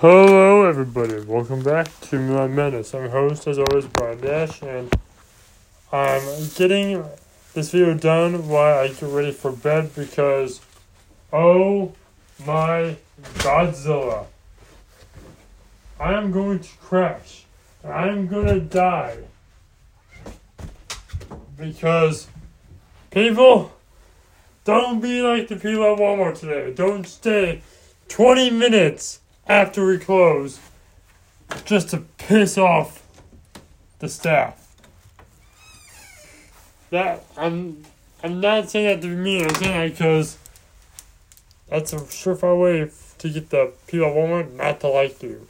Hello, everybody. Welcome back to my Menace. I'm your host, as always, Brian Dash, and I'm getting this video done while I get ready for bed because, oh my Godzilla, I am going to crash. I am going to die because people don't be like the people at Walmart today. Don't stay 20 minutes after we close just to piss off the staff. That I'm I'm not saying that to be mean. I'm saying that because that's a surefire way to get the people at Walmart not to like you.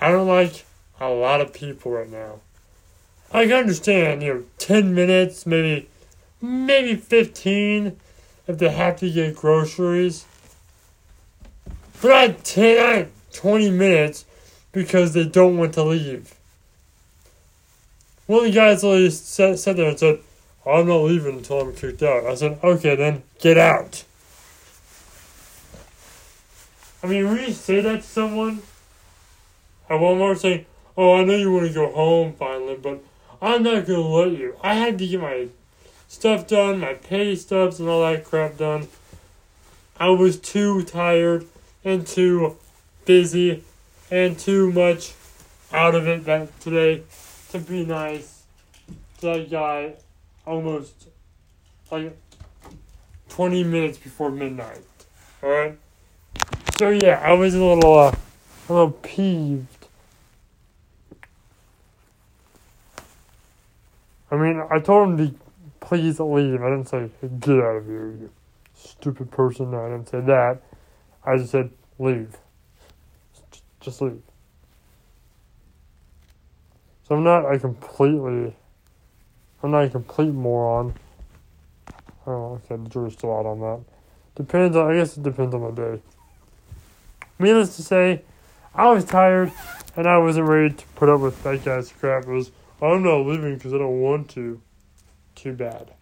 I don't like a lot of people right now. I can understand, you know, ten minutes, maybe maybe fifteen if they have to get groceries. But not 10, not 20 minutes because they don't want to leave. One of the guys literally sat, sat there and said, I'm not leaving until I'm kicked out. I said, okay, then get out. I mean, when you say that to someone at Walmart saying, oh, I know you want to go home finally, but I'm not going to let you. I had to get my stuff done, my pay stubs and all that crap done. I was too tired and too busy and too much out of it that today to be nice to that guy almost like 20 minutes before midnight. Alright? So yeah, I was a little uh, a little peeved. I mean, I told him to please leave. I didn't say get out of here, you stupid person. No, I didn't say that. I just said, leave. Just leave. So I'm not a completely, I'm not a complete moron. Oh, okay, the jury's still out on that. Depends on, I guess it depends on the day. Needless to say, I was tired and I wasn't ready to put up with that guy's crap. It was, I'm not leaving because I don't want to. Too bad.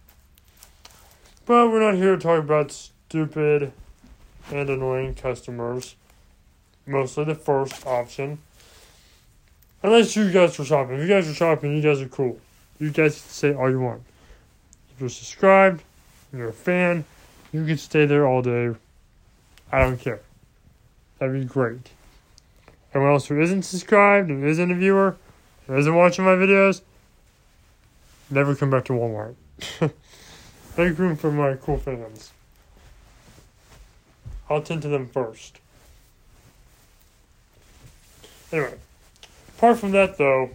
But we're not here to talk about stupid and annoying customers. Mostly the first option. Unless you guys are shopping. If you guys are shopping, you guys are cool. You guys can say all you want. If you're subscribed, you're a fan, you can stay there all day. I don't care. That'd be great. Everyone else who isn't subscribed and isn't a viewer and isn't watching my videos, never come back to Walmart. Make room for my cool fans. I'll tend to them first. Anyway, apart from that though,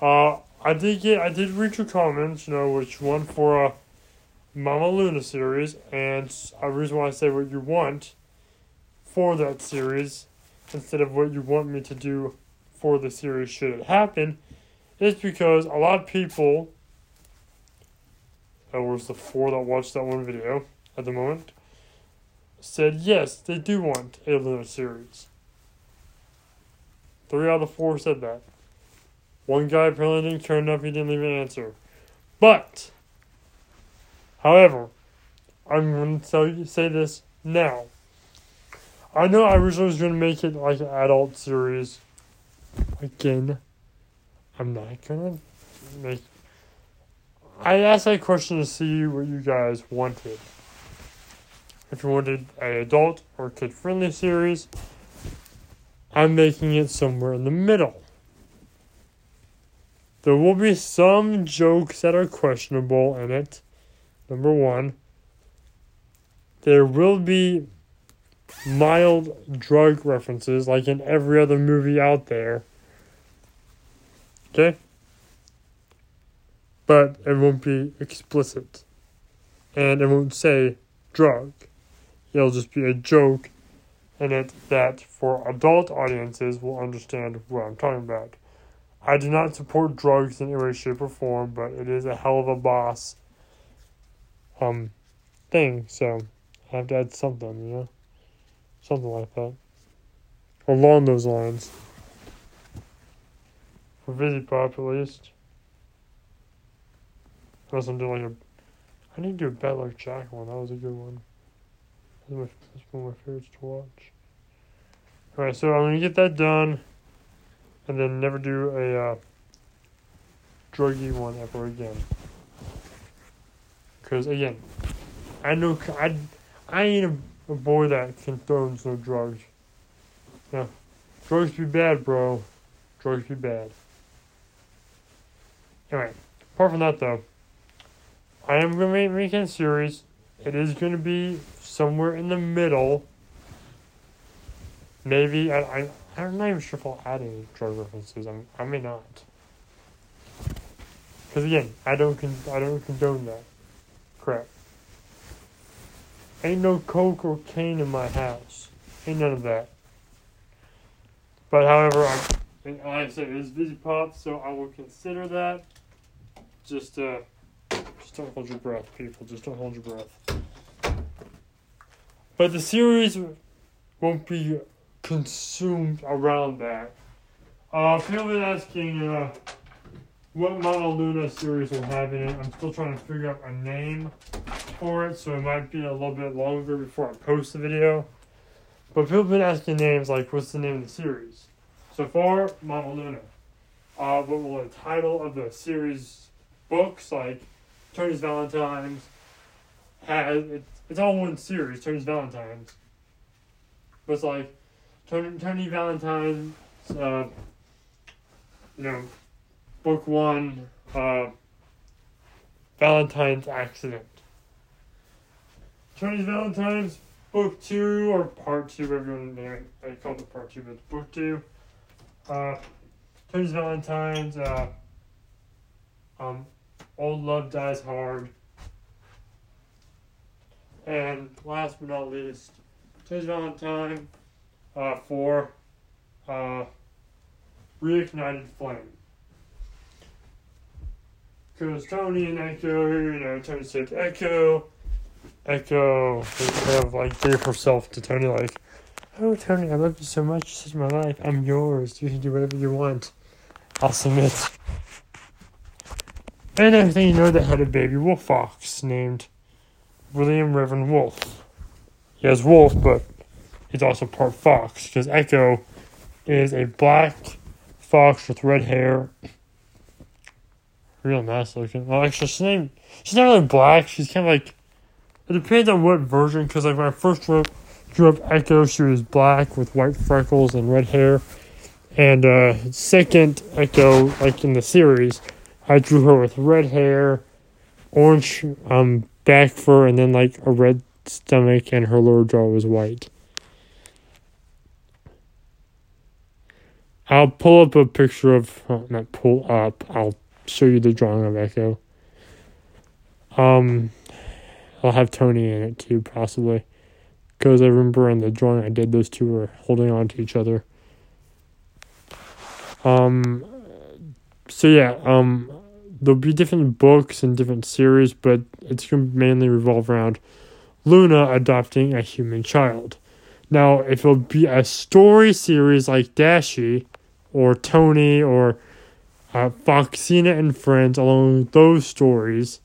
uh, I did get I did read your comments, you know, which one for a Mama Luna series, and a reason why I say what you want for that series instead of what you want me to do for the series should it happen is because a lot of people that was the four that watched that one video at the moment said yes, they do want a Luna series. Three out of four said that. One guy apparently didn't turn up, he didn't leave an answer. But, however, I'm going to tell you, say this now. I know I originally was going to make it like an adult series. Again, I'm not going to make. I asked that question to see what you guys wanted if you wanted a adult or kid friendly series, I'm making it somewhere in the middle. There will be some jokes that are questionable in it. Number one, there will be mild drug references like in every other movie out there. Okay? But it won't be explicit. And it won't say drug it'll just be a joke in it that for adult audiences will understand what I'm talking about. I do not support drugs in any way, shape, or form, but it is a Helluva Boss um thing, so I have to add something, you know? Something like that. Along those lines. For Vivziepop at least. Unless I'm doing like a I need to do a Bad Luck Jack one, that was a good one. That's, one of my favorites to watch. Alright, so I'm gonna get that done, and then never do a uh, druggy one ever again. Because again, I know I I ain't a, a boy that can condones no drugs. No, drugs be bad, bro. Drugs be bad. Anyway, apart from that though, I am gonna make making a series. It is gonna be somewhere in the middle. Maybe I I I'm not even sure if I'll add any drug references. I'm, I may not. Because again, I don't con- I don't condone that crap. Ain't no coke or cane in my house. Ain't none of that. But however, I, like I said, it is Vivziepop, so I will consider that. Just uh, just don't hold your breath, people. Just don't hold your breath. But the series won't be consumed around that. Uh, been asking uh, what Mama Luna series will have in it. I'm still trying to figure out a name for it, so it might be a little bit longer before I post the video. But people have been asking names like, what's the name of the series? So far, Mama Luna. Uh, what will the title of the series books, like Tony's Valentine's, has, it's, it's all one series, Tony's Valentine's. But it's like, Tony, Tony Valentine's, uh, you know, book one, uh, Valentine's Accident. Tony's Valentine's, book two, or part two, everyone they, they call it part two, but it's book two. Uh, Valentine's, uh, um, Old Love Dies Hard. And last but not least, Tony's Valentine, uh, for, uh, Reignited Flame. Because Tony and Echo, you know, Tony said Echo, Echo kind of like gave herself to Tony, like, Oh, Tony, I love you so much. This is my life. I'm yours. You can do whatever you want. I'll submit. And next thing you know, they had a baby wolf fox named William Reverend Wolf. He has wolf, but he's also part fox because Echo is a black fox with red hair. Real nice looking. Well, actually, she's, she's not really black. She's kind of like. It depends on what version, because like when I first wrote, drew up Echo, she was black with white freckles and red hair. And uh, second Echo, like in the series, I drew her with red hair, orange um back fur, and then like a red stomach, and her lower jaw was white. I'll pull up a picture of uh, not pull up. I'll show you the drawing of Echo. Um, I'll have Tony in it too, possibly, because I remember in the drawing I did, those two were holding on to each other. Um, so yeah, um, there'll be different books and different series, but it's going to mainly revolve around Luna adopting a human child. Now, if it'll be a story series like Dashi or Tony or uh, Foxina and Friends along those stories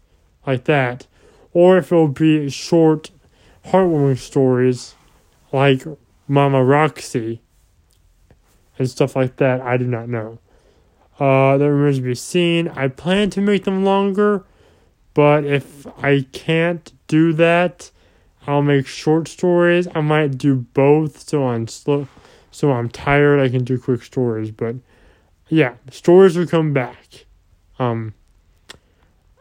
like that, or if it'll be short, heartwarming stories like Mama Roxy and stuff like that, I do not know. Uh, that remains to be seen. I plan to make them longer, but if I can't do that, I'll make short stories. I might do both, so I'm slow, so I'm tired. I can do quick stories, but yeah, stories will come back. Um,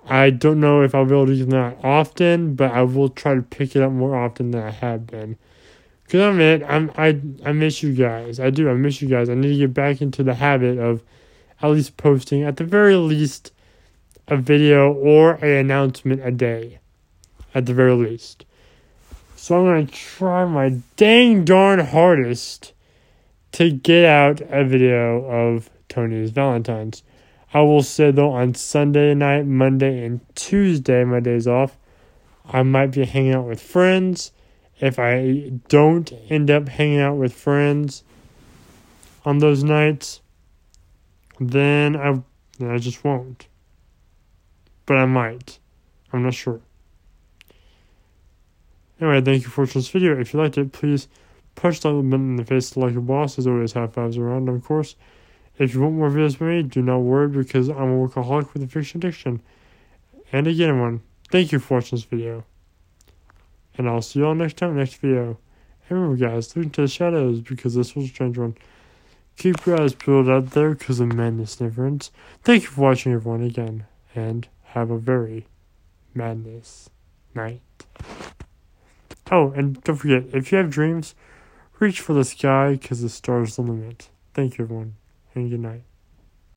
I don't know if I'll be able to do that often, but I will try to pick it up more often than I have been. Cause I'm it. I'm I I miss you guys. I do. I miss you guys. I need to get back into the habit of at least posting at the very least a video or a announcement a day. At the very least. So I'm gonna try my dang darn hardest to get out a video of Tony's Valentine's. I will say though on Sunday night, Monday, and Tuesday, my days off, I might be hanging out with friends. If I don't end up hanging out with friends on those nights, then I then I just won't. But I might. I'm not sure. Anyway, thank you for watching this video. If you liked it, please punch that button in the face like a boss. There's always high fives around, of course. If you want more videos from me, do not worry because I'm a workaholic with a fiction addiction. And again, one, thank you for watching this video. And I'll see you all next time, next video. And remember, guys, look into the shadows because this was a strange one. Keep your eyes peeled out there because the madness never ends. Thank you for watching, everyone, again. And have a very madness night. Oh, and don't forget, if you have dreams, reach for the sky because the stars the limit. Thank you, everyone, and good night.